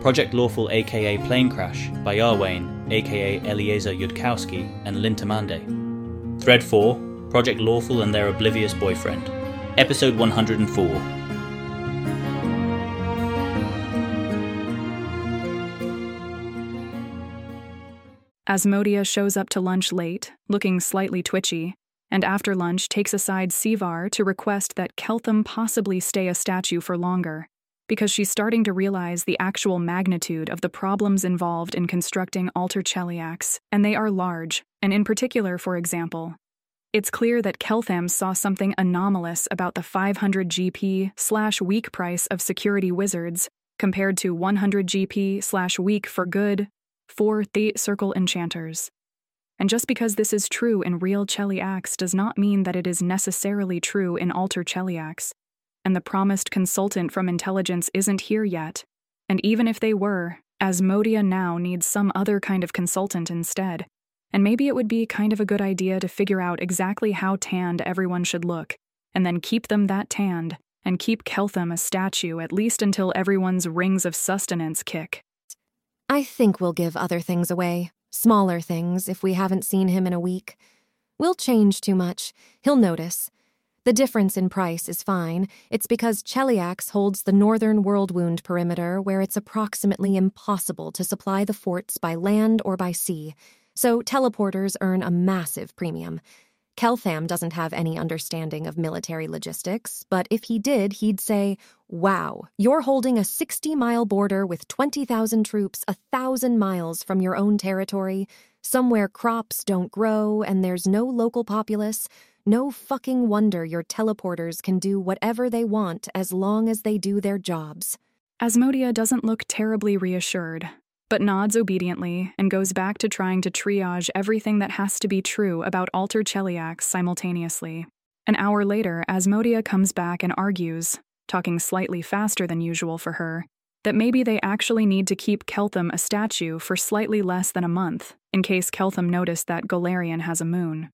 Project Lawful aka Planecrash by Iarwain aka Eliezer Yudkowsky and Lintamande. Thread 4 Project Lawful and Their Oblivious Boyfriend. Episode 104. Asmodia shows up to lunch late, looking slightly twitchy, and after lunch takes aside Sevar to request that Keltham possibly stay a statue for longer, because she's starting to realize the actual magnitude of the problems involved in constructing alter Cheliax, and they are large, and in particular, for example, it's clear that Keltham saw something anomalous about the 500 GP slash week price of security wizards compared to 100 GP slash week for good for Thate Circle enchanters. And just because this is true in real Cheliax does not mean that it is necessarily true in alter Cheliax. And the promised consultant from intelligence isn't here yet. And even if they were, Asmodia now needs some other kind of consultant instead. And maybe it would be kind of a good idea to figure out exactly how tanned everyone should look, and then keep them that tanned, and keep Keltham a statue at least until everyone's rings of sustenance kick. I think we'll give other things away. Smaller things, if we haven't seen him in a week. We'll change too much. He'll notice. The difference in price is fine. It's because Cheliax holds the northern world wound perimeter where it's approximately impossible to supply the forts by land or by sea, so teleporters earn a massive premium. Keltham doesn't have any understanding of military logistics, but if he did, he'd say, Wow, you're holding a 60 mile border with 20,000 troops a thousand miles from your own territory, somewhere crops don't grow and there's no local populace. No fucking wonder your teleporters can do whatever they want as long as they do their jobs. Asmodia doesn't look terribly reassured, but nods obediently and goes back to trying to triage everything that has to be true about Alter Cheliax simultaneously. An hour later, Asmodia comes back and argues, talking slightly faster than usual for her, that maybe they actually need to keep Keltham a statue for slightly less than a month, in case Keltham noticed that Golarion has a moon.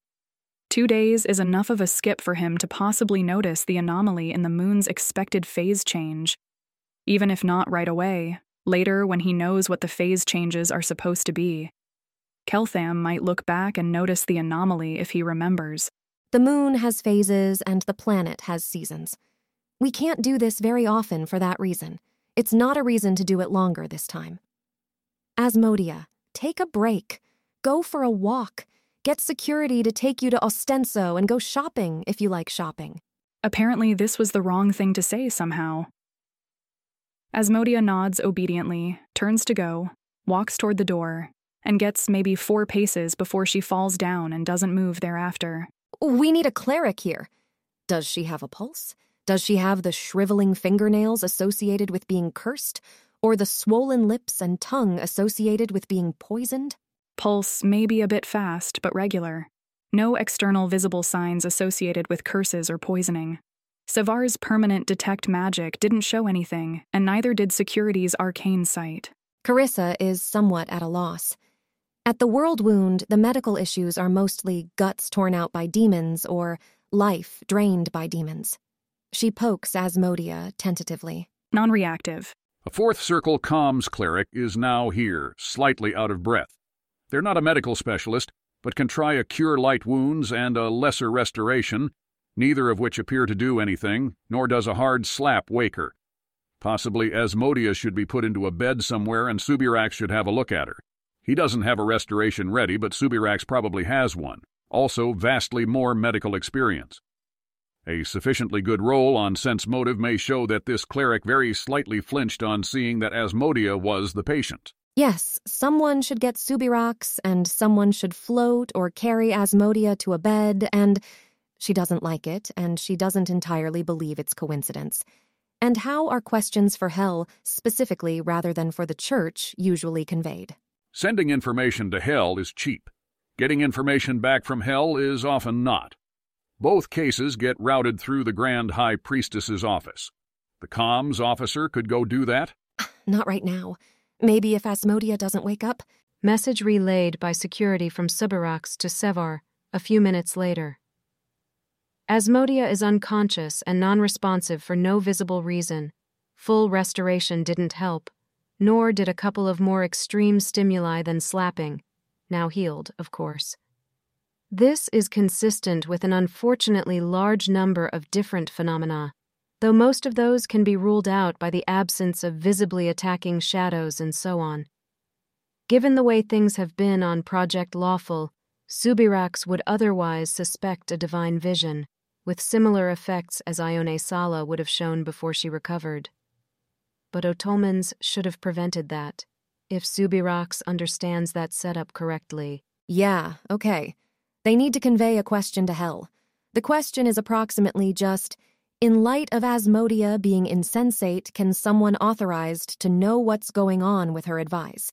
Two days is enough of a skip for him to possibly notice the anomaly in the moon's expected phase change. Even if not right away, later when he knows what the phase changes are supposed to be. Keltham might look back and notice the anomaly if he remembers. The moon has phases and the planet has seasons. We can't do this very often for that reason. It's not a reason to do it longer this time. Asmodia, take a break. Go for a walk. Get security to take you to Ostenso and go shopping if you like shopping. Apparently, this was the wrong thing to say somehow. Asmodia nods obediently, turns to go, walks toward the door, and gets maybe four paces before she falls down and doesn't move thereafter. We need a cleric here. Does she have a pulse? Does she have the shriveling fingernails associated with being cursed? Or the swollen lips and tongue associated with being poisoned? Pulse may be a bit fast, but regular. No external visible signs associated with curses or poisoning. Sevar's permanent detect magic didn't show anything, and neither did Security's arcane sight. Carissa is somewhat at a loss. At the World Wound, the medical issues are mostly guts torn out by demons or life drained by demons. She pokes Asmodia tentatively. Non reactive. A fourth circle comms cleric is now here, slightly out of breath. They're not a medical specialist, but can try a cure light wounds and a lesser restoration, neither of which appear to do anything, nor does a hard slap wake her. Possibly Asmodia should be put into a bed somewhere and Subirachs should have a look at her. He doesn't have a restoration ready, but Subirachs probably has one. Also, vastly more medical experience. A sufficiently good roll on sense motive may show that this cleric very slightly flinched on seeing that Asmodia was the patient. Yes, someone should get Subirachs, and someone should float or carry Asmodia to a bed, and she doesn't like it, and she doesn't entirely believe it's coincidence. And how are questions for hell, specifically rather than for the church, usually conveyed? Sending information to hell is cheap. Getting information back from hell is often not. Both cases get routed through the Grand High Priestess's office. The comms officer could go do that? Not right now. Maybe if Asmodia doesn't wake up. Message relayed by security from Subirachs to Sevar a few minutes later. Asmodia is unconscious and non responsive for no visible reason. Full restoration didn't help. nor did a couple of more extreme stimuli than slapping, now healed, of course. This is consistent with an unfortunately large number of different phenomena, though most of those can be ruled out by the absence of visibly attacking shadows and so on. Given the way things have been on Project Lawful, Subirachs would otherwise suspect a divine vision, with similar effects as Ione Sala would have shown before she recovered. But Otolmens should have prevented that, if Subirachs understands that setup correctly. Yeah, okay. They need to convey a question to Hell. The question is approximately just In light of Asmodia being insensate, can someone authorized to know what's going on with her advise?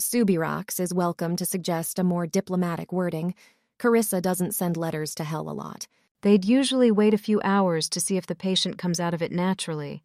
Subirachs is welcome to suggest a more diplomatic wording. Carissa doesn't send letters to hell a lot. They'd usually wait a few hours to see if the patient comes out of it naturally.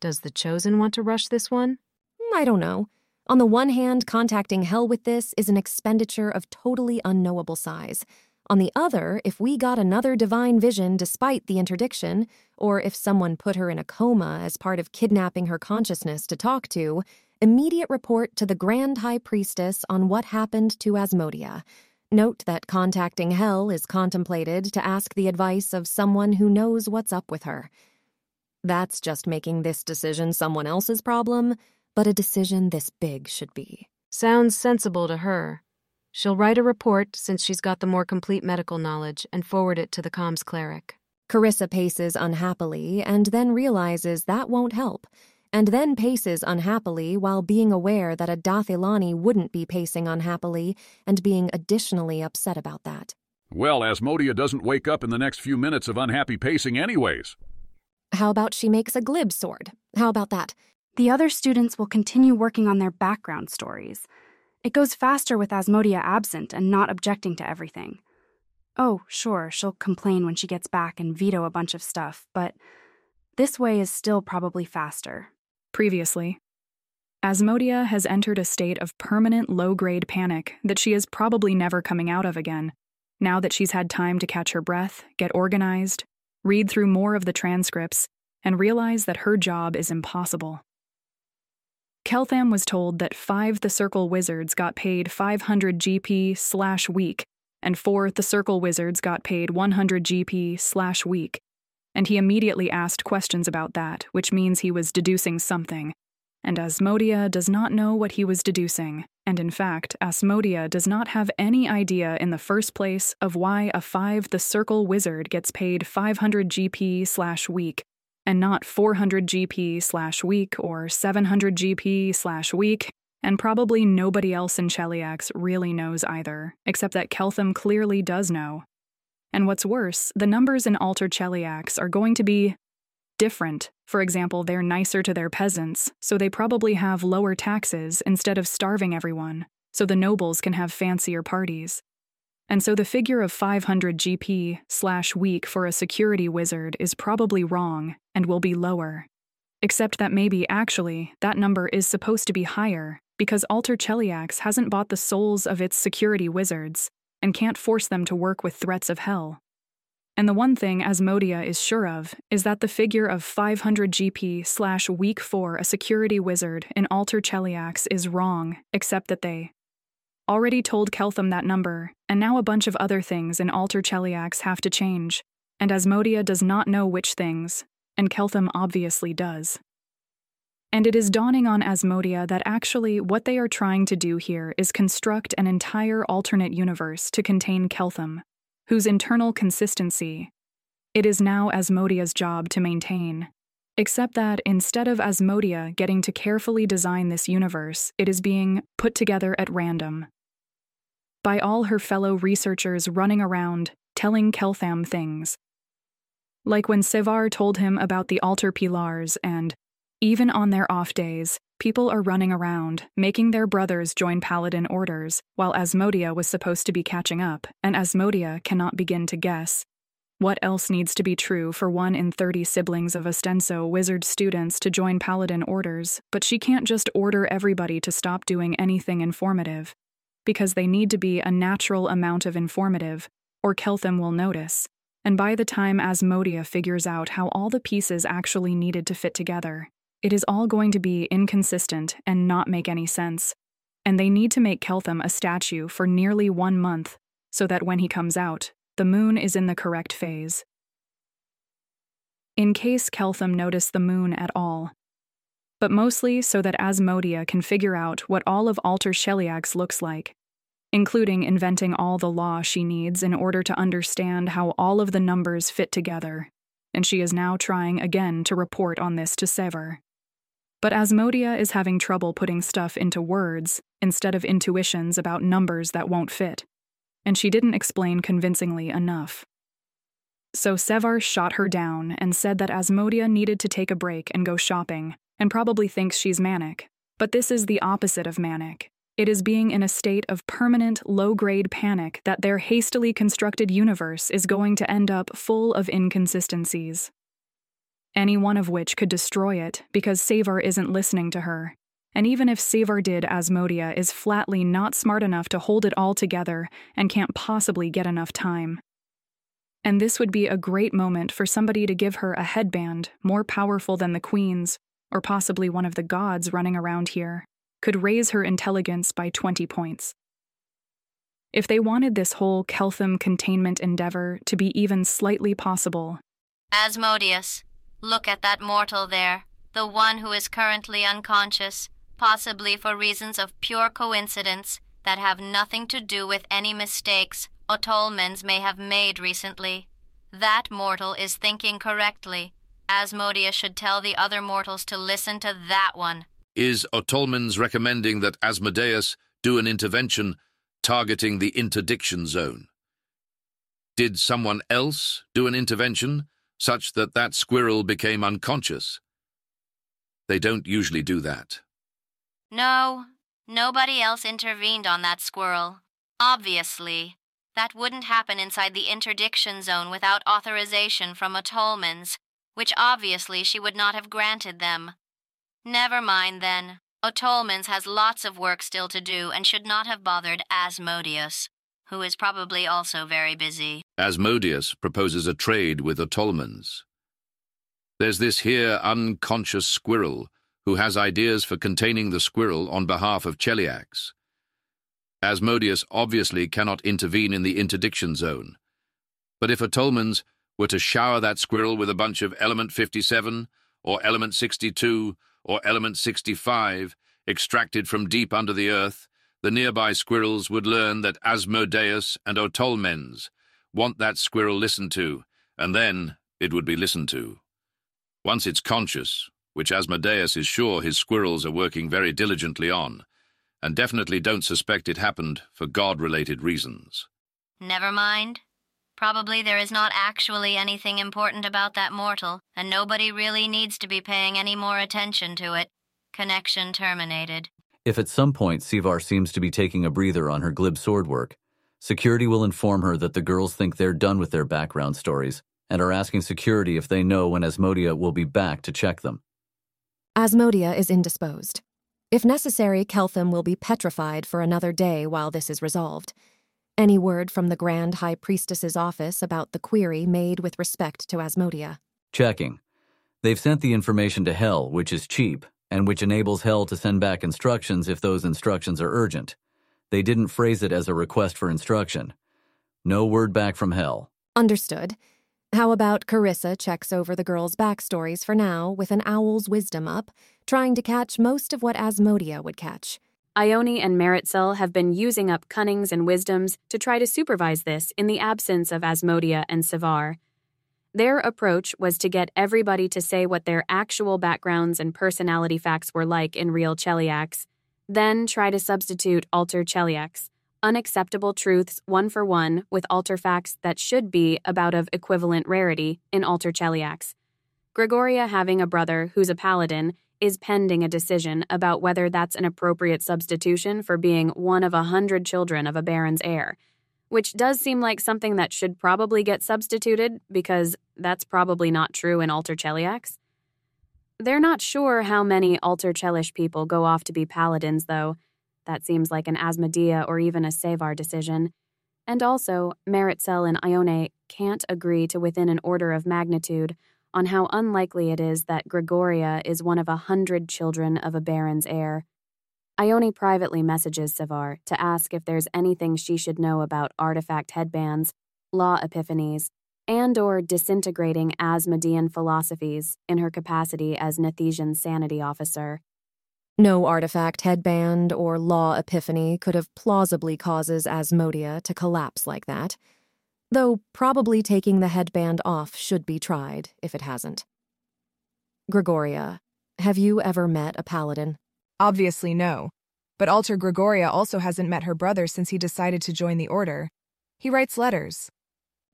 Does the Chosen want to rush this one? Hmm, I don't know. On the one hand, contacting hell with this is an expenditure of totally unknowable size. On the other, if we got another divine vision despite the interdiction, or if someone put her in a coma as part of kidnapping her consciousness to talk to, immediate report to the Grand High Priestess on what happened to Asmodia. Note that contacting Hell is contemplated to ask the advice of someone who knows what's up with her. That's just making this decision someone else's problem, but a decision this big should be. Sounds sensible to her. She'll write a report since she's got the more complete medical knowledge and forward it to the comms cleric. Carissa paces unhappily and then realizes that won't help and then paces unhappily while being aware that a Dath ilani wouldn't be pacing unhappily and being additionally upset about that. Well, Asmodia doesn't wake up in the next few minutes of unhappy pacing, anyways. How about she makes a glib sword? How about that? The other students will continue working on their background stories. It goes faster with Asmodia absent and not objecting to everything. Oh, sure, she'll complain when she gets back and veto a bunch of stuff, but this way is still probably faster. Previously, Asmodia has entered a state of permanent low grade panic that she is probably never coming out of again, now that she's had time to catch her breath, get organized, read through more of the transcripts, and realize that her job is impossible. Keltham was told that five The Circle Wizards got paid 500 GP slash week, and four The Circle Wizards got paid 100 GP slash week, and he immediately asked questions about that, which means he was deducing something. And Asmodia does not know what he was deducing, and in fact, Asmodia does not have any idea in the first place of why a 5 the circle wizard gets paid 500 GP slash week, and not 400 GP slash week or 700 GP slash week, and probably nobody else in Cheliax really knows either, except that Keltham clearly does know, and what's worse, the numbers in Alter Cheliax are going to be different. For example, they're nicer to their peasants, so they probably have lower taxes instead of starving everyone, so the nobles can have fancier parties. And so the figure of 500 GP slash week for a security wizard is probably wrong and will be lower. Except that maybe actually that number is supposed to be higher because Alter Cheliax hasn't bought the souls of its security wizards, and can't force them to work with threats of hell. And the one thing Asmodia is sure of is that the figure of 500 GP slash week 4 a security wizard in Alter Cheliax is wrong, except that they already told Keltham that number, and now a bunch of other things in Alter Cheliax have to change, and Asmodia does not know which things, and Keltham obviously does. And it is dawning on Asmodia that actually what they are trying to do here is construct an entire alternate universe to contain Keltham, whose internal consistency it is now Asmodia's job to maintain. Except that instead of Asmodia getting to carefully design this universe, it is being put together at random. By all her fellow researchers running around, telling Keltham things. Like when Sevar told him about the altar pillars and even on their off days, people are running around, making their brothers join paladin orders, while Asmodia was supposed to be catching up, and Asmodia cannot begin to guess. What else needs to be true for one in 30 siblings of Ostenso wizard students to join paladin orders, but she can't just order everybody to stop doing anything informative? Because they need to be a natural amount of informative, or Keltham will notice. And by the time Asmodia figures out how all the pieces actually needed to fit together, It is all going to be inconsistent and not make any sense. And they need to make Keltham a statue for nearly one month so that when he comes out, the moon is in the correct phase. In case Keltham noticed the moon at all, but mostly so that Asmodia can figure out what all of Alter Cheliax looks like, including inventing all the law she needs in order to understand how all of the numbers fit together, and she is now trying again to report on this to Sevar. But Asmodia is having trouble putting stuff into words instead of intuitions about numbers that won't fit, and she didn't explain convincingly enough. So Sevar shot her down and said that Asmodia needed to take a break and go shopping, and probably thinks she's manic. But this is the opposite of manic. It is being in a state of permanent low grade panic that their hastily constructed universe is going to end up full of inconsistencies. Any one of which could destroy it because Sevar isn't listening to her. And even if Sevar did, Asmodia is flatly not smart enough to hold it all together and can't possibly get enough time. And this would be a great moment for somebody to give her a headband more powerful than the Queen's, or possibly one of the gods running around here, could raise her intelligence by 20 points. If they wanted this whole Keltham containment endeavor to be even slightly possible, Asmodeus, look at that mortal there, the one who is currently unconscious, possibly for reasons of pure coincidence that have nothing to do with any mistakes Otolmens may have made recently. That mortal is thinking correctly. Asmodeus should tell the other mortals to listen to that one. Is Otolmens recommending that Asmodeus do an intervention targeting the interdiction zone? Did someone else do an intervention such that that squirrel became unconscious? They don't usually do that. No, nobody else intervened on that squirrel. Obviously. That wouldn't happen inside the interdiction zone without authorization from Otolmens, which obviously she would not have granted them. Never mind then. Otolmens has lots of work still to do and should not have bothered Asmodeus, who is probably also very busy. Asmodeus proposes a trade with Otolmens. There's this here unconscious squirrel who has ideas for containing the squirrel on behalf of Cheliax. Asmodeus obviously cannot intervene in the interdiction zone. But if Otolmens were to shower that squirrel with a bunch of element 57, or element 62, or element 65, extracted from deep under the earth, the nearby squirrels would learn that Asmodeus and Otolmens want that squirrel listened to, and then it would be listened to. Once it's conscious, which Asmodeus is sure his squirrels are working very diligently on, and definitely don't suspect it happened for God-related reasons. Never mind. Probably there is not actually anything important about that mortal, and nobody really needs to be paying any more attention to it. Connection terminated. If at some point Sevar seems to be taking a breather on her glib sword work, security will inform her that the girls think they're done with their background stories and are asking security if they know when Asmodia will be back to check them. Asmodia is indisposed. If necessary, Keltham will be petrified for another day while this is resolved. Any word from the Grand High Priestess's office about the query made with respect to Asmodia? Checking. They've sent the information to Hell, which is cheap, and which enables Hell to send back instructions if those instructions are urgent. They didn't phrase it as a request for instruction. No word back from Hell. Understood. How about Carissa checks over the girls' backstories for now with an owl's wisdom up, trying to catch most of what Asmodia would catch? Ione and Meritxell have been using up cunnings and wisdoms to try to supervise this in the absence of Asmodia and Sevar. Their approach was to get everybody to say what their actual backgrounds and personality facts were like in real Cheliax, then try to substitute alter Cheliax, unacceptable truths one for one with alter facts that should be about of equivalent rarity in alter Cheliax. Gregoria having a brother who's a paladin is pending a decision about whether that's an appropriate substitution for being one of a hundred children of a baron's heir, which does seem like something that should probably get substituted because that's probably not true in Alter Cheliax. They're not sure how many Alter Chelish people go off to be paladins, though. That seems like an Asmodia or even a Sevar decision. And also, Meritxell and Ione can't agree to within an order of magnitude on how unlikely it is that Gregoria is one of a hundred children of a baron's heir. Ione privately messages Sevar to ask if there's anything she should know about artifact headbands, law epiphanies, and or disintegrating Asmodean philosophies in her capacity as Nethysian's sanity officer. No artifact headband or law epiphany could have plausibly causes Asmodia to collapse like that, though probably taking the headband off should be tried if it hasn't. Gregoria, have you ever met a paladin? Obviously, no. But Alter Gregoria also hasn't met her brother since he decided to join the Order. He writes letters.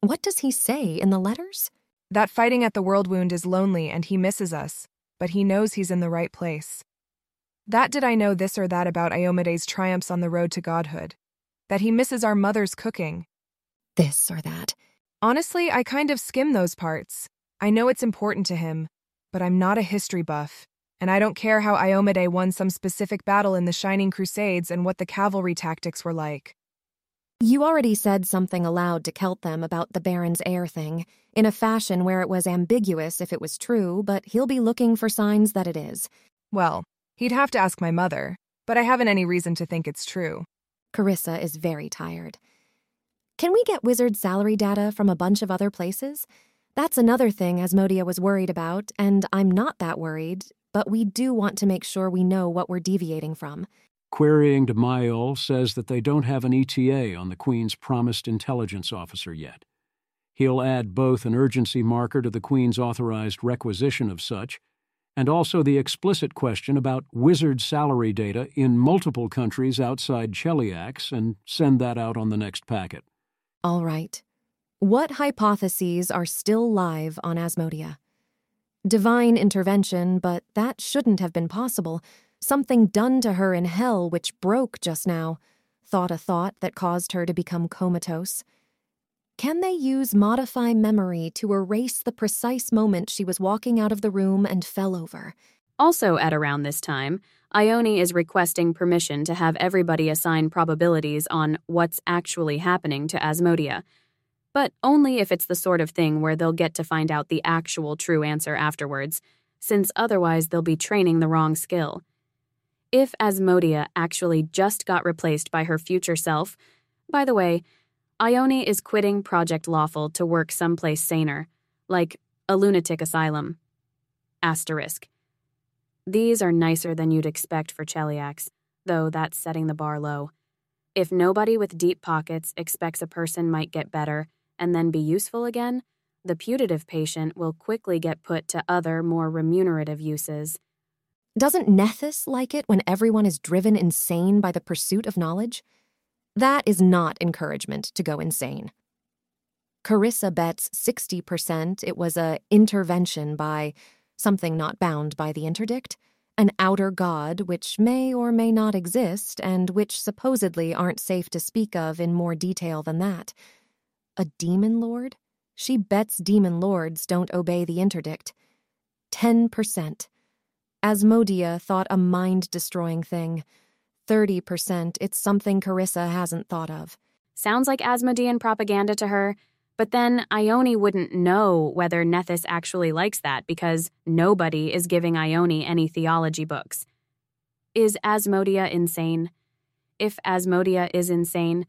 What does he say in the letters? That fighting at the World Wound is lonely and he misses us, but he knows he's in the right place. That did I know this or that about Iomedae's triumphs on the road to godhood. That he misses our mother's cooking. This or that. Honestly, I kind of skim those parts. I know it's important to him, but I'm not a history buff, and I don't care how Iomedae won some specific battle in the Shining Crusades and what the cavalry tactics were like. You already said something aloud to Keltham about the Baron's heir thing, in a fashion where it was ambiguous if it was true, but he'll be looking for signs that it is. Well, he'd have to ask my mother, but I haven't any reason to think it's true. Carissa is very tired. Can we get wizard salary data from a bunch of other places? That's another thing Asmodia was worried about, and I'm not that worried, but we do want to make sure we know what we're deviating from. Querying to Mayol says that they don't have an ETA on the Queen's promised intelligence officer yet. He'll add both an urgency marker to the Queen's authorized requisition of such, and also the explicit question about wizard salary data in multiple countries outside Cheliax and send that out on the next packet. All right. What hypotheses are still live on Asmodia? Divine intervention, but that shouldn't have been possible something done to her in hell which broke just now, thought a thought that caused her to become comatose. Can they use modify memory to erase the precise moment she was walking out of the room and fell over? Also, at around this time, Ione is requesting permission to have everybody assign probabilities on what's actually happening to Asmodia, but only if it's the sort of thing where they'll get to find out the actual true answer afterwards, since otherwise they'll be training the wrong skill. If Asmodia actually just got replaced by her future self, by the way, Ione is quitting Project Lawful to work someplace saner, like a lunatic asylum. Asterisk. These are nicer than you'd expect for Cheliax, though that's setting the bar low. If nobody with deep pockets expects a person might get better and then be useful again, the putative patient will quickly get put to other, more remunerative uses. Doesn't Nethys like it when everyone is driven insane by the pursuit of knowledge? That is not encouragement to go insane. Carissa bets 60% it was a intervention by something not bound by the interdict, an outer god which may or may not exist and which supposedly aren't safe to speak of in more detail than that. A demon lord? She bets demon lords don't obey the interdict. 10%. Asmodia thought a mind destroying thing. 30% it's something Carissa hasn't thought of. Sounds like Asmodean propaganda to her, but then Ione wouldn't know whether Nethys actually likes that because nobody is giving Ione any theology books. Is Asmodia insane? If Asmodia is insane,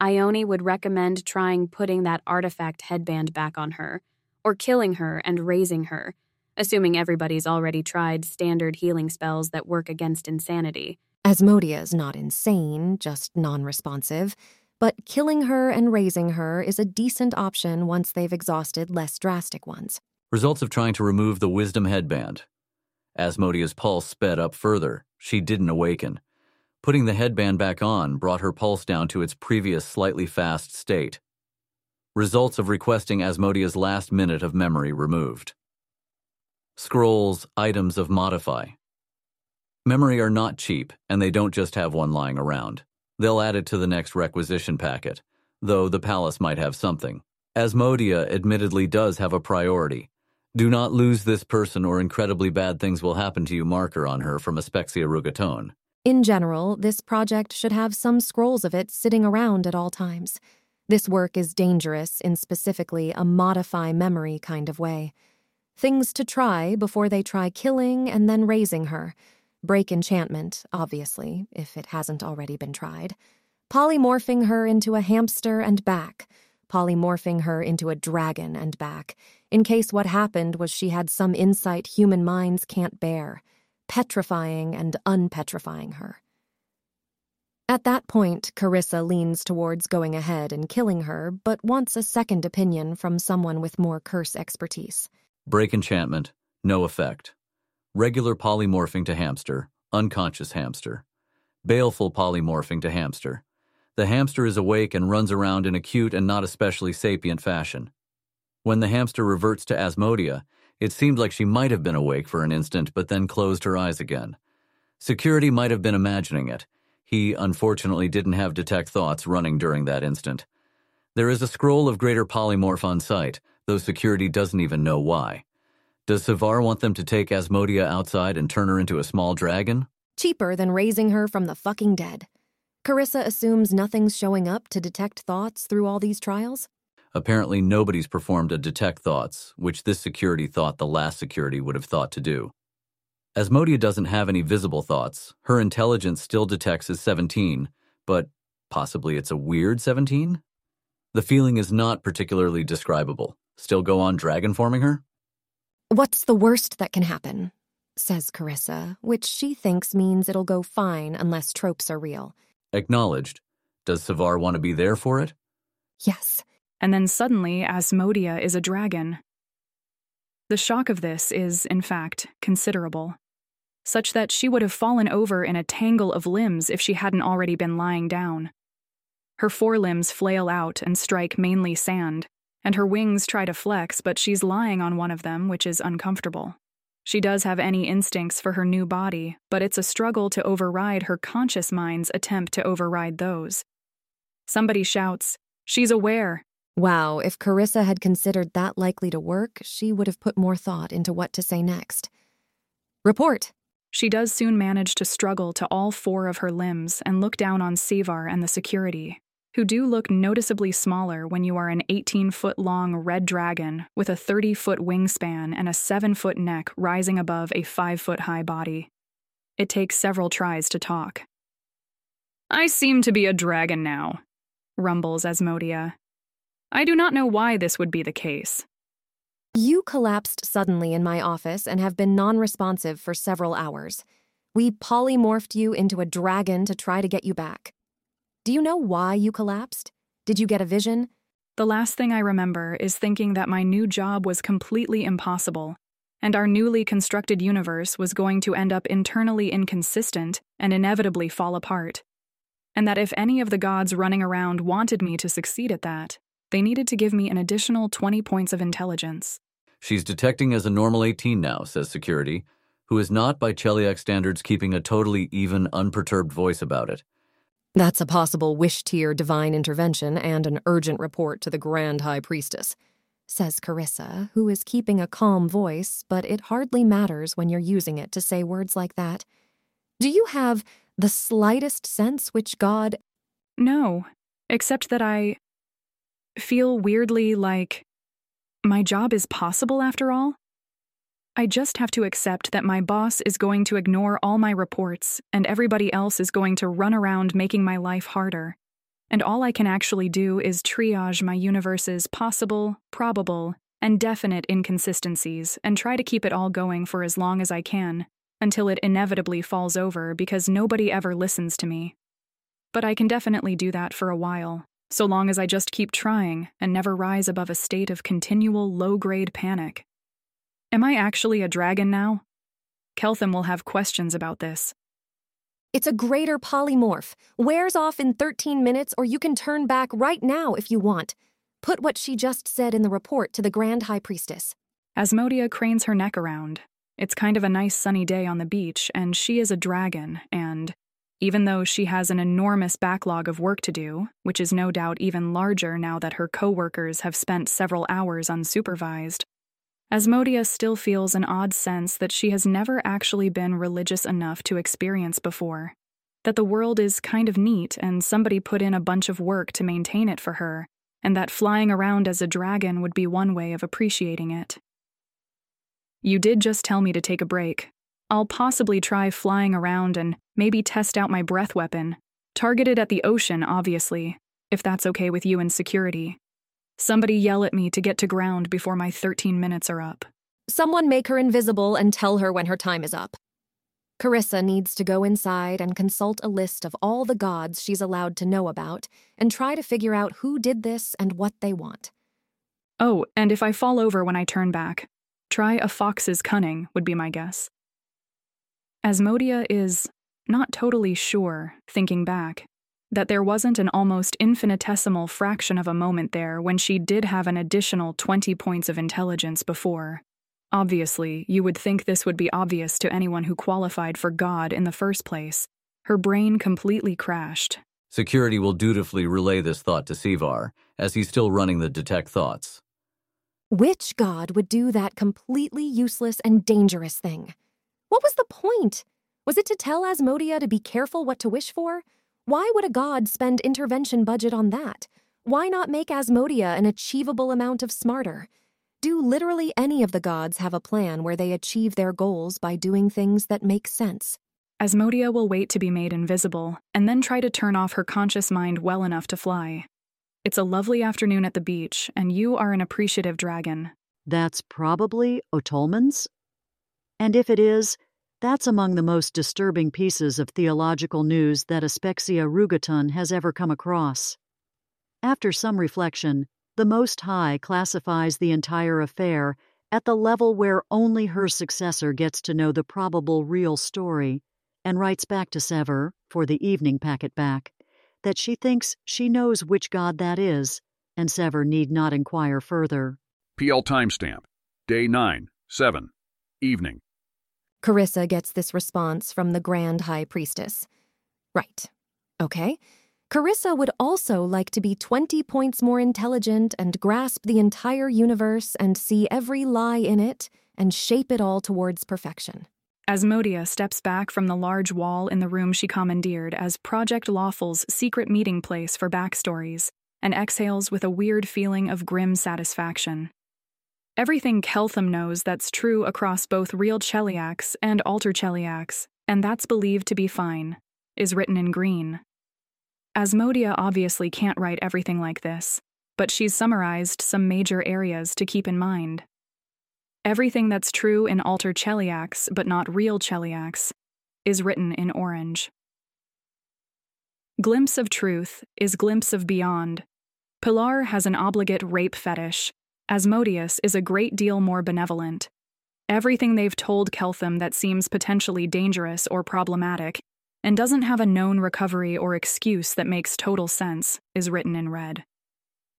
Ione would recommend trying putting that artifact headband back on her, or killing her and raising her assuming everybody's already tried standard healing spells that work against insanity. Asmodia's not insane, just non responsive, but killing her and raising her is a decent option once they've exhausted less drastic ones. Results of trying to remove the wisdom headband. Asmodia's pulse sped up further. She didn't awaken. Putting the headband back on brought her pulse down to its previous slightly fast state. Results of requesting Asmodia's last minute of memory removed. Scrolls, items of modify. Memory are not cheap, and they don't just have one lying around. They'll add it to the next requisition packet, though the palace might have something. Asmodia admittedly does have a priority. Do not lose this person or incredibly bad things will happen to you marker on her from Aspexia Rugatonn. In general, this project should have some scrolls of it sitting around at all times. This work is dangerous in specifically a modify memory kind of way. Things to try before they try killing and then raising her. Break enchantment, obviously, if it hasn't already been tried. Polymorphing her into a hamster and back. Polymorphing her into a dragon and back, in case what happened was she had some insight human minds can't bear, petrifying and unpetrifying her. At that point, Carissa leans towards going ahead and killing her, but wants a second opinion from someone with more curse expertise. Break enchantment, no effect. Regular polymorphing to hamster, unconscious hamster. Baleful polymorphing to hamster. The hamster is awake and runs around in a cute and not especially sapient fashion. When the hamster reverts to Asmodia, it seemed like she might have been awake for an instant but then closed her eyes again. Security might have been imagining it he, unfortunately, didn't have detect thoughts running during that instant. There is a scroll of greater polymorph on site, though security doesn't even know why. Does Sevar want them to take Asmodia outside and turn her into a small dragon? Cheaper than raising her from the fucking dead. Carissa assumes nothing's showing up to detect thoughts through all these trials? Apparently, nobody's performed a detect thoughts, which this security thought the last security would have thought to do. Asmodia doesn't have any visible thoughts. Her intelligence still detects as 17, but possibly it's a weird 17? The feeling is not particularly describable. Still go on dragon forming her? What's the worst that can happen? says Carissa, which she thinks means it'll go fine unless tropes are real. Acknowledged. Does Sevar want to be there for it? Yes. And then suddenly, Asmodia is a dragon. The shock of this is, in fact, considerable such that she would have fallen over in a tangle of limbs if she hadn't already been lying down. Her forelimbs flail out and strike mainly sand, and her wings try to flex, but she's lying on one of them, which is uncomfortable. She does have any instincts for her new body, but it's a struggle to override her conscious mind's attempt to override those. Somebody shouts, She's aware. Wow, if Carissa had considered that likely to work, she would have put more thought into what to say next. Report, she does soon manage to struggle to all four of her limbs and look down on Sevar and the security, who do look noticeably smaller when you are an 18 foot long red dragon with a 30 foot wingspan and a 7 foot neck rising above a 5 foot high body. It takes several tries to talk. I seem to be a dragon now, rumbles Asmodia. I do not know why this would be the case. You collapsed suddenly in my office and have been non responsive for several hours. We polymorphed you into a dragon to try to get you back. Do you know why you collapsed? Did you get a vision? The last thing I remember is thinking that my new job was completely impossible, and our newly constructed universe was going to end up internally inconsistent and inevitably fall apart. And that if any of the gods running around wanted me to succeed at that, they needed to give me an additional 20 points of intelligence. She's detecting as a normal 18 now, says security, who is not, by Cheliax standards, keeping a totally even, unperturbed voice about it. That's a possible wish tier divine intervention and an urgent report to the Grand High Priestess, says Carissa, who is keeping a calm voice, but it hardly matters when you're using it to say words like that. Do you have the slightest sense which God. No, except that I feel weirdly like my job is possible after all? I just have to accept that my boss is going to ignore all my reports and everybody else is going to run around making my life harder. And all I can actually do is triage my universe's possible, probable, and definite inconsistencies and try to keep it all going for as long as I can, until it inevitably falls over because nobody ever listens to me. But I can definitely do that for a while, so long as I just keep trying and never rise above a state of continual low grade panic. Am I actually a dragon now? Keltham will have questions about this. It's a greater polymorph. Wears off in 13 minutes, or you can turn back right now if you want. Put what she just said in the report to the Grand High Priestess. Asmodia cranes her neck around. It's kind of a nice sunny day on the beach, and she is a dragon, and even though she has an enormous backlog of work to do, which is no doubt even larger now that her coworkers have spent several hours unsupervised. Asmodia still feels an odd sense that she has never actually been religious enough to experience before. That the world is kind of neat and somebody put in a bunch of work to maintain it for her, and that flying around as a dragon would be one way of appreciating it. You did just tell me to take a break. I'll possibly try flying around and maybe test out my breath weapon. Targeted at the ocean, obviously, if that's okay with you and security. Somebody yell at me to get to ground before my 13 minutes are up. Someone make her invisible and tell her when her time is up. Carissa needs to go inside and consult a list of all the gods she's allowed to know about and try to figure out who did this and what they want. Oh, and if I fall over when I turn back, try a fox's cunning, would be my guess. Asmodia is not totally sure, thinking back, that there wasn't an almost infinitesimal fraction of a moment there when she did have an additional 20 points of intelligence before. Obviously, you would think this would be obvious to anyone who qualified for God in the first place. Her brain completely crashed. Security will dutifully relay this thought to Sevar, as he's still running the detect thoughts. Which god would do that completely useless and dangerous thing? What was the point? Was it to tell Asmodia to be careful what to wish for? Why would a god spend intervention budget on that? Why not make Asmodia an achievable amount of smarter? Do literally any of the gods have a plan where they achieve their goals by doing things that make sense? Asmodia will wait to be made invisible and then try to turn off her conscious mind well enough to fly. It's a lovely afternoon at the beach, and you are an appreciative dragon. That's probably Otolmens? And if it is, that's among the most disturbing pieces of theological news that Aspexia Rugatonn has ever come across. After some reflection, the Most High classifies the entire affair at the level where only her successor gets to know the probable real story, and writes back to Sevar, for the evening packet back, that she thinks she knows which god that is, and Sevar need not inquire further. PL timestamp. Day 9, 7. Evening. Carissa gets this response from the Grand High Priestess. Right. Okay. Carissa would also like to be 20 points more intelligent and grasp the entire universe and see every lie in it and shape it all towards perfection. Asmodia steps back from the large wall in the room she commandeered as Project Lawful's secret meeting place for backstories and exhales with a weird feeling of grim satisfaction. Everything Keltham knows that's true across both real Cheliax and alter Cheliax, and that's believed to be fine, is written in green. Asmodia obviously can't write everything like this, but she's summarized some major areas to keep in mind. Everything that's true in alter Cheliax, but not real Cheliax, is written in orange. Glimpse of truth is glimpse of beyond. Pilar has an obligate rape fetish, Asmodeus is a great deal more benevolent. Everything they've told Keltham that seems potentially dangerous or problematic, and doesn't have a known recovery or excuse that makes total sense, is written in red.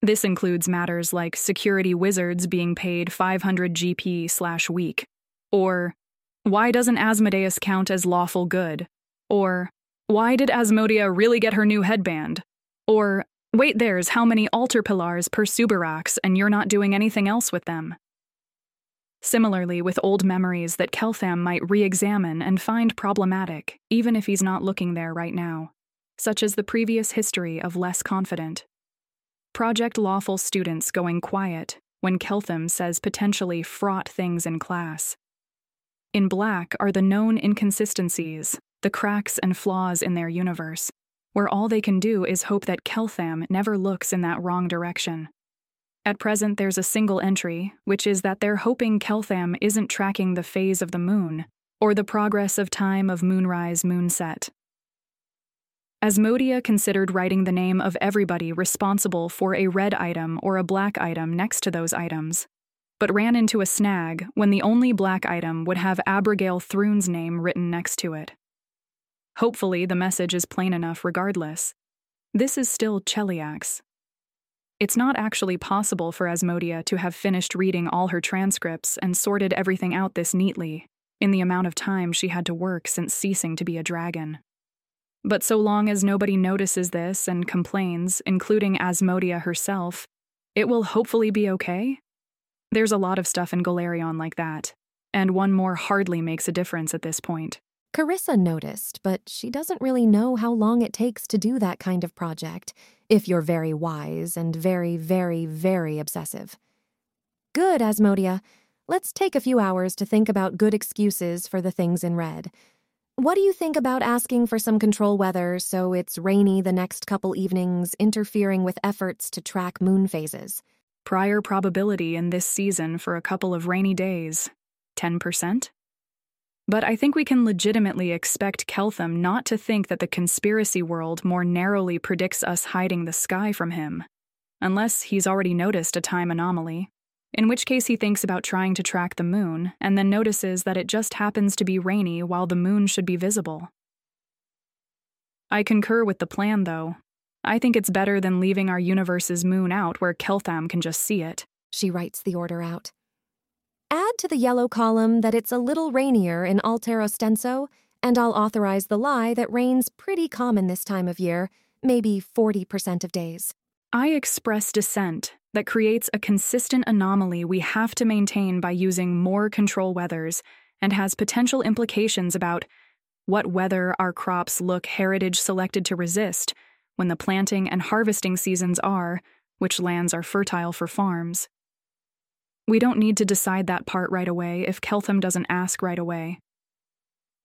This includes matters like security wizards being paid 500 GP slash week, or why doesn't Asmodeus count as lawful good, or why did Asmodia really get her new headband, or Wait, there's how many altar pillars per Subirachs, and you're not doing anything else with them. Similarly, with old memories that Keltham might re examine and find problematic, even if he's not looking there right now, such as the previous history of Less Confident. Project Lawful students going quiet when Keltham says potentially fraught things in class. In black are the known inconsistencies, the cracks and flaws in their universe, where all they can do is hope that Keltham never looks in that wrong direction. At present, there's a single entry, which is that they're hoping Keltham isn't tracking the phase of the moon, or the progress of time of moonrise moonset. Asmodia considered writing the name of everybody responsible for a red item or a black item next to those items, but ran into a snag when the only black item would have Abrogail Thrune's name written next to it. Hopefully, the message is plain enough regardless. This is still Cheliax. It's not actually possible for Asmodia to have finished reading all her transcripts and sorted everything out this neatly, in the amount of time she had to work since ceasing to be a dragon. But so long as nobody notices this and complains, including Asmodia herself, it will hopefully be okay. There's a lot of stuff in Golarion like that, and one more hardly makes a difference at this point. Carissa noticed, but she doesn't really know how long it takes to do that kind of project, if you're very wise and very, very, very obsessive. Good, Asmodia. let's take a few hours to think about good excuses for the things in red. What do you think about asking for some control weather so it's rainy the next couple evenings, interfering with efforts to track moon phases? Prior probability in this season for a couple of rainy days 10%? But I think we can legitimately expect Keltham not to think that the conspiracy world more narrowly predicts us hiding the sky from him, unless he's already noticed a time anomaly, in which case he thinks about trying to track the moon and then notices that it just happens to be rainy while the moon should be visible. I concur with the plan, though. I think it's better than leaving our universe's moon out where Keltham can just see it. She writes the order out. Add to the yellow column that it's a little rainier in Alter Ostenso, and I'll authorize the lie that rain's pretty common this time of year, maybe 40% of days. I express dissent that creates a consistent anomaly we have to maintain by using more control weathers and has potential implications about what weather our crops look heritage selected to resist when the planting and harvesting seasons are, which lands are fertile for farms. We don't need to decide that part right away if Keltham doesn't ask right away.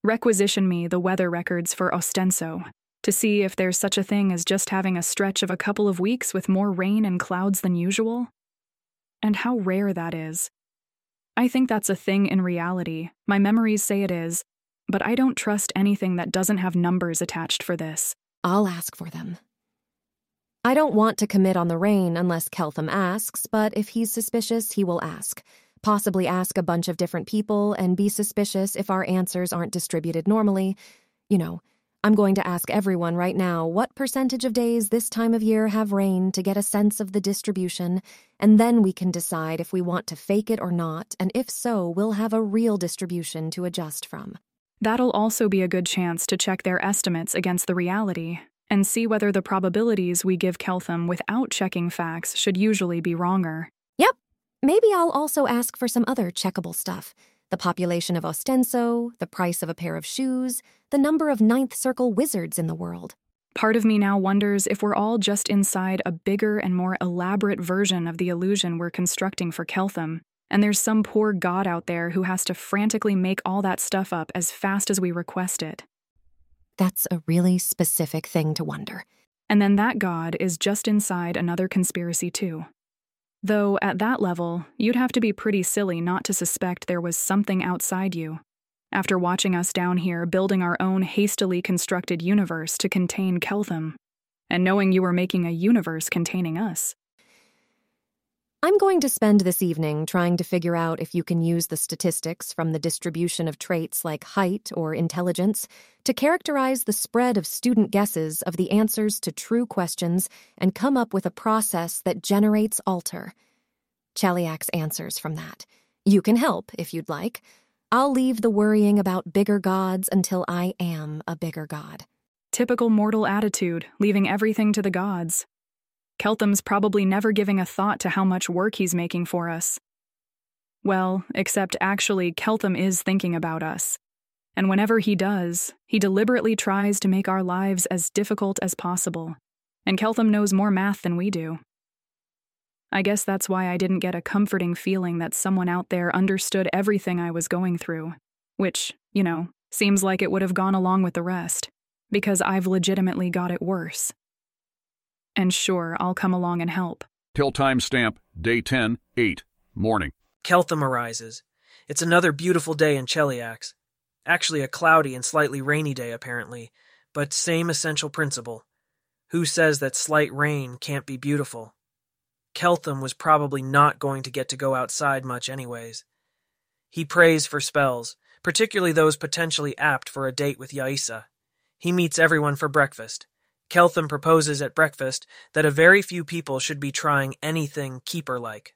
Requisition me the weather records for Ostenso to see if there's such a thing as just having a stretch of a couple of weeks with more rain and clouds than usual. And how rare that is. I think that's a thing in reality. My memories say it is, but I don't trust anything that doesn't have numbers attached for this. I'll ask for them. I don't want to commit on the rain unless Keltham asks, but if he's suspicious, he will ask. Possibly ask a bunch of different people and be suspicious if our answers aren't distributed normally. You know, I'm going to ask everyone right now what percentage of days this time of year have rain to get a sense of the distribution, and then we can decide if we want to fake it or not, and if so, we'll have a real distribution to adjust from. That'll also be a good chance to check their estimates against the reality and see whether the probabilities we give Keltham without checking facts should usually be wronger. Yep. Maybe I'll also ask for some other checkable stuff the population of Ostenso, the price of a pair of shoes, the number of Ninth Circle wizards in the world. Part of me now wonders if we're all just inside a bigger and more elaborate version of the illusion we're constructing for Keltham, and there's some poor god out there who has to frantically make all that stuff up as fast as we request it. That's a really specific thing to wonder. And then that god is just inside another conspiracy, too. Though at that level, you'd have to be pretty silly not to suspect there was something outside you. After watching us down here building our own hastily constructed universe to contain Keltham, and knowing you were making a universe containing us. I'm going to spend this evening trying to figure out if you can use the statistics from the distribution of traits like height or intelligence to characterize the spread of student guesses of the answers to true questions and come up with a process that generates alter. Cheliax answers from that. You can help if you'd like. I'll leave the worrying about bigger gods until I am a bigger god. Typical mortal attitude, leaving everything to the gods. Keltham's probably never giving a thought to how much work he's making for us. Well, except actually, Keltham is thinking about us. And whenever he does, he deliberately tries to make our lives as difficult as possible. And Keltham knows more math than we do. I guess that's why I didn't get a comforting feeling that someone out there understood everything I was going through, which, you know, seems like it would have gone along with the rest, because I've legitimately got it worse. And sure, I'll come along and help. Till timestamp, day 10, 8, morning. Keltham arises. It's another beautiful day in Cheliax. Actually, a cloudy and slightly rainy day, apparently, but same essential principle. Who says that slight rain can't be beautiful? Keltham was probably not going to get to go outside much, anyways. He prays for spells, particularly those potentially apt for a date with Yaisa. He meets everyone for breakfast. Keltham proposes at breakfast that a very few people should be trying anything keeper-like,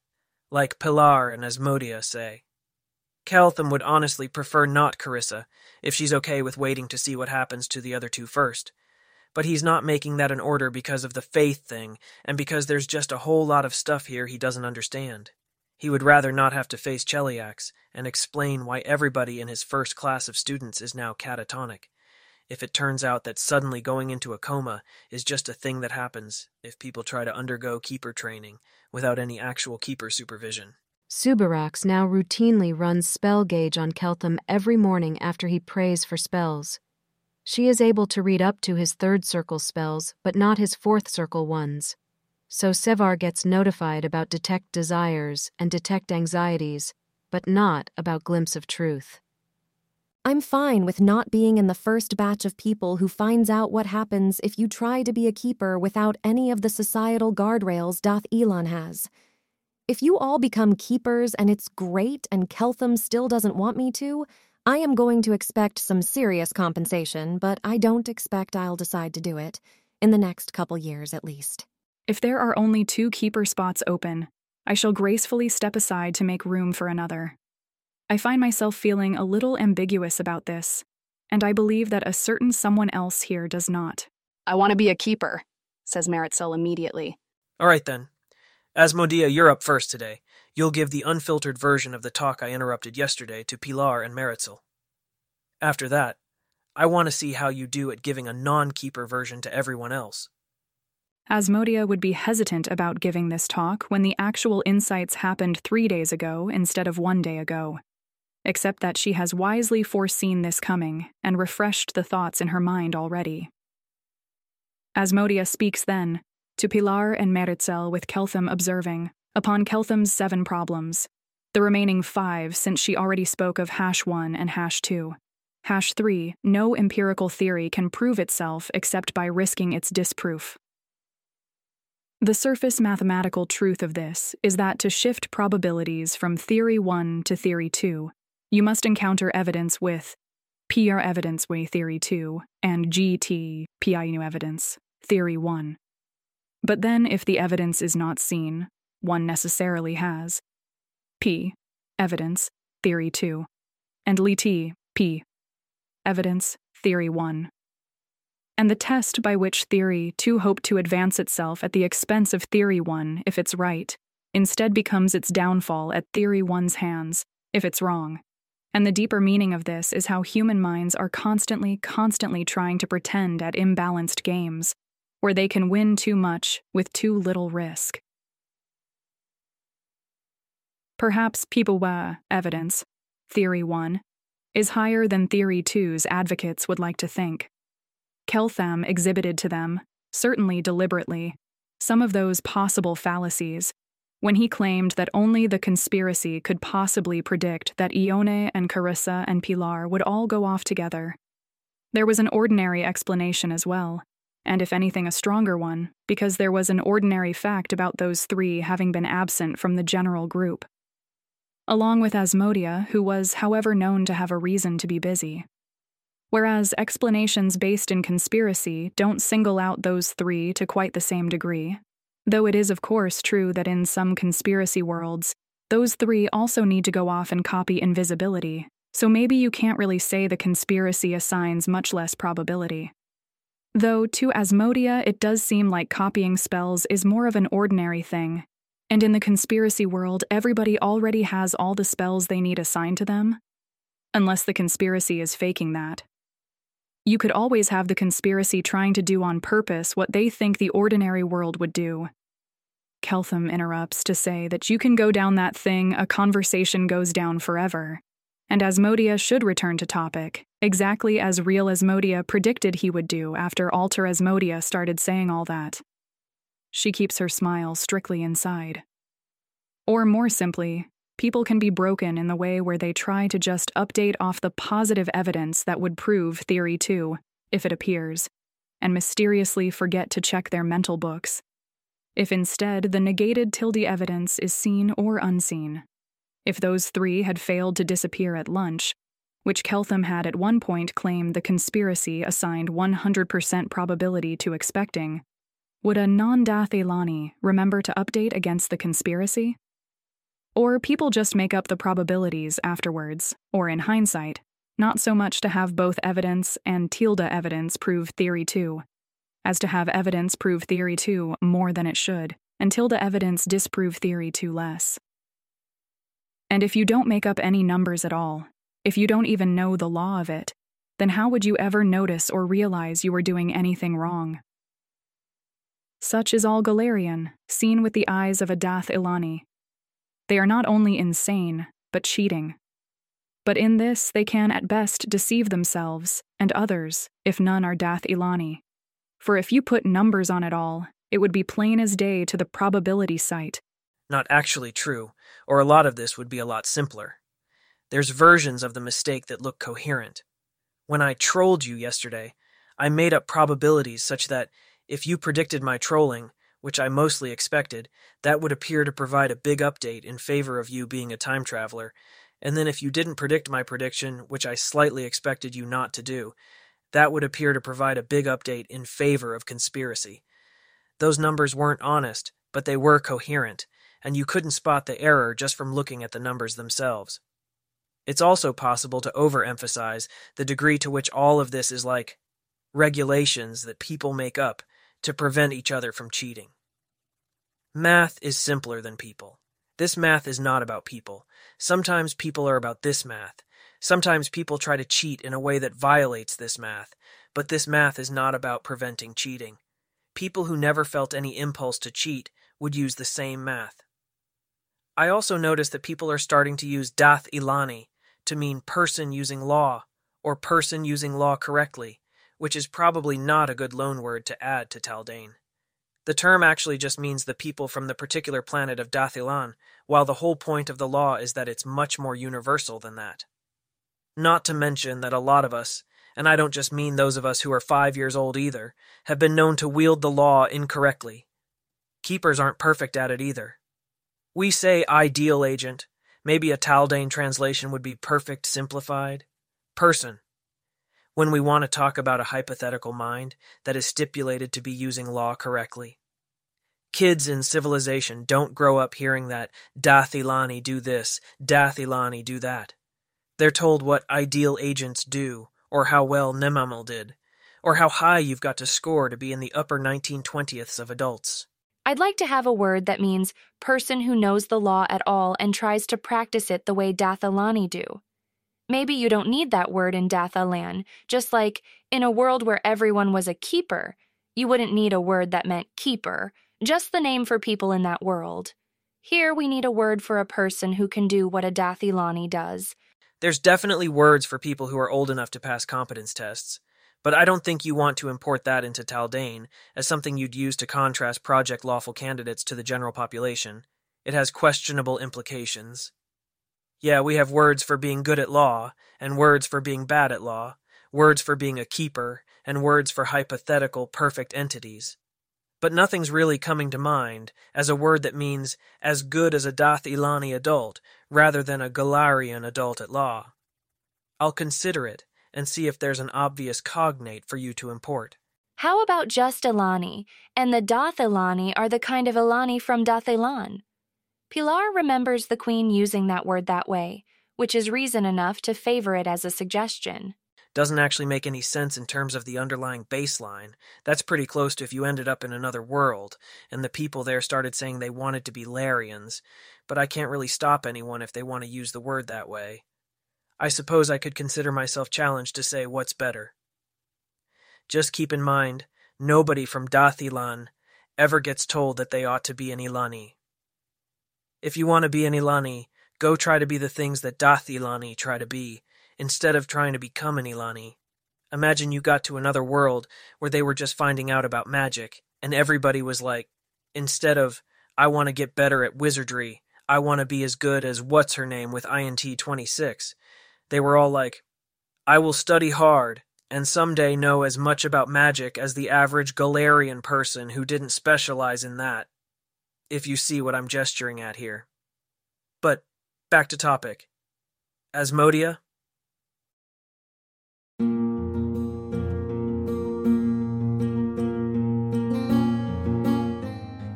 like Pilar and Asmodia say. Keltham would honestly prefer not Carissa, if she's okay with waiting to see what happens to the other two first. But he's not making that an order because of the faith thing, and because there's just a whole lot of stuff here he doesn't understand. He would rather not have to face Cheliax and explain why everybody in his first class of students is now catatonic if it turns out that suddenly going into a coma is just a thing that happens if people try to undergo keeper training without any actual keeper supervision. Subirachs now routinely runs spell gauge on Keltham every morning after he prays for spells. She is able to read up to his third circle spells, but not his fourth circle ones. So Sevar gets notified about detect desires and detect anxieties, but not about glimpse of truth. I'm fine with not being in the first batch of people who finds out what happens if you try to be a keeper without any of the societal guardrails Dath ilan has. If you all become keepers and it's great and Keltham still doesn't want me to, I am going to expect some serious compensation, but I don't expect I'll decide to do it, in the next couple years at least. If there are only two keeper spots open, I shall gracefully step aside to make room for another. I find myself feeling a little ambiguous about this, and I believe that a certain someone else here does not. I want to be a keeper, says Meritxell immediately. All right then. Asmodia, you're up first today. You'll give the unfiltered version of the talk I interrupted yesterday to Pilar and Meritxell. After that, I want to see how you do at giving a non keeper version to everyone else. Asmodia would be hesitant about giving this talk when the actual insights happened three days ago instead of one day ago except that she has wisely foreseen this coming and refreshed the thoughts in her mind already. Asmodia speaks then, to Pilar and Meritxell with Keltham observing, upon Keltham's seven problems, the remaining five since she already spoke of hash 1 and hash 2. Hash 3, no empirical theory can prove itself except by risking its disproof. The surface mathematical truth of this is that to shift probabilities from theory 1 to theory 2, you must encounter evidence with PR evidence way theory 2 and GT PINU evidence theory 1. But then if the evidence is not seen, one necessarily has P evidence theory 2 and LT P evidence theory 1. And the test by which theory 2 hoped to advance itself at the expense of theory 1 if it's right instead becomes its downfall at theory 1's hands if it's wrong. And the deeper meaning of this is how human minds are constantly, constantly trying to pretend at imbalanced games, where they can win too much with too little risk. Perhaps Pipawa evidence, Theory 1, is higher than Theory 2's advocates would like to think. Keltham exhibited to them, certainly deliberately, some of those possible fallacies when he claimed that only the conspiracy could possibly predict that Ione and Carissa and Pilar would all go off together. There was an ordinary explanation as well, and if anything, a stronger one, because there was an ordinary fact about those three having been absent from the general group. Along with Asmodia, who was, however, known to have a reason to be busy. Whereas explanations based in conspiracy don't single out those three to quite the same degree, Though it is, of course, true that in some conspiracy worlds, those three also need to go off and copy invisibility, so maybe you can't really say the conspiracy assigns much less probability. Though to Asmodia, it does seem like copying spells is more of an ordinary thing, and in the conspiracy world, everybody already has all the spells they need assigned to them. Unless the conspiracy is faking that. You could always have the conspiracy trying to do on purpose what they think the ordinary world would do. Keltham interrupts to say that you can go down that thing, a conversation goes down forever. And Asmodia should return to topic, exactly as real Asmodia predicted he would do after Alter Asmodia started saying all that. She keeps her smile strictly inside. Or more simply, people can be broken in the way where they try to just update off the positive evidence that would prove Theory 2, if it appears, and mysteriously forget to check their mental books. If instead the negated tilde evidence is seen or unseen. If those three had failed to disappear at lunch, which Keltham had at one point claimed the conspiracy assigned 100% probability to expecting, would a non Dath Ilani remember to update against the conspiracy? Or people just make up the probabilities afterwards, or in hindsight, not so much to have both evidence and tilde evidence prove theory 2, as to have evidence prove theory 2 more than it should, and tilde evidence disprove theory 2 less. And if you don't make up any numbers at all, if you don't even know the law of it, then how would you ever notice or realize you were doing anything wrong? Such is all Golarion, seen with the eyes of a Dath Ilani, They are not only insane, but cheating. But in this, they can at best deceive themselves and others, if none are Dath Ilani. For if you put numbers on it all, it would be plain as day to the probability site. Not actually true, or a lot of this would be a lot simpler. There's versions of the mistake that look coherent. When I trolled you yesterday, I made up probabilities such that if you predicted my trolling, which I mostly expected, that would appear to provide a big update in favor of you being a time traveler. And then if you didn't predict my prediction, which I slightly expected you not to do, that would appear to provide a big update in favor of conspiracy. Those numbers weren't honest, but they were coherent, and you couldn't spot the error just from looking at the numbers themselves. It's also possible to overemphasize the degree to which all of this is like regulations that people make up to prevent each other from cheating. Math is simpler than people. This math is not about people. Sometimes people are about this math. Sometimes people try to cheat in a way that violates this math, but this math is not about preventing cheating. People who never felt any impulse to cheat would use the same math. I also notice that people are starting to use Dath Ilani to mean person using law or person using law correctly, which is probably not a good loanword to add to Taldane. The term actually just means the people from the particular planet of Dath ilan, while the whole point of the law is that it's much more universal than that. Not to mention that a lot of us, and I don't just mean those of us who are five years old either, have been known to wield the law incorrectly. Keepers aren't perfect at it either. We say ideal agent, maybe a Taldane translation would be perfect simplified. Person, when we want to talk about a hypothetical mind that is stipulated to be using law correctly. Kids in civilization don't grow up hearing that Dath ilani do this, Dath ilani do that. They're told what ideal agents do, or how well Nemamel did, or how high you've got to score to be in the upper 1920ths of adults. I'd like to have a word that means person who knows the law at all and tries to practice it the way Dath ilani do. Maybe you don't need that word in Dath ilan, just like in a world where everyone was a keeper, you wouldn't need a word that meant keeper, just the name for people in that world. Here we need a word for a person who can do what a Dath ilani does. There's definitely words for people who are old enough to pass competence tests, but I don't think you want to import that into Taldane as something you'd use to contrast project lawful candidates to the general population. It has questionable implications. Yeah, we have words for being good at law, and words for being bad at law, words for being a keeper, and words for hypothetical perfect entities. But nothing's really coming to mind as a word that means as good as a Dath Ilani adult rather than a Golarion adult at law. I'll consider it and see if there's an obvious cognate for you to import. How about just Ilani? And the Dath Ilani are the kind of Ilani from Dath Ilan. Pilar remembers the Queen using that word that way, which is reason enough to favor it as a suggestion. Doesn't actually make any sense in terms of the underlying baseline. That's pretty close to if you ended up in another world, and the people there started saying they wanted to be Larians, but I can't really stop anyone if they want to use the word that way. I suppose I could consider myself challenged to say what's better. Just keep in mind, nobody from Dath ilan ever gets told that they ought to be an Ilani. If you want to be an Ilani, go try to be the things that Dath ilani try to be, instead of trying to become an Ilani. Imagine you got to another world where they were just finding out about magic, and everybody was like, instead of, I want to get better at wizardry, I want to be as good as what's her name with INT 26. They were all like, I will study hard and someday know as much about magic as the average Golarion person who didn't specialize in that if you see what I'm gesturing at here. But back to topic. Asmodia?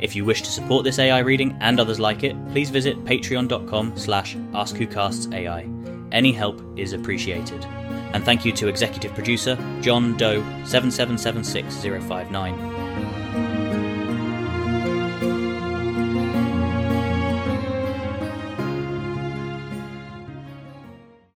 If you wish to support this AI reading and others like it, please visit patreon.com slash askwhocastsai. Any help is appreciated. And thank you to executive producer John Doe 7776059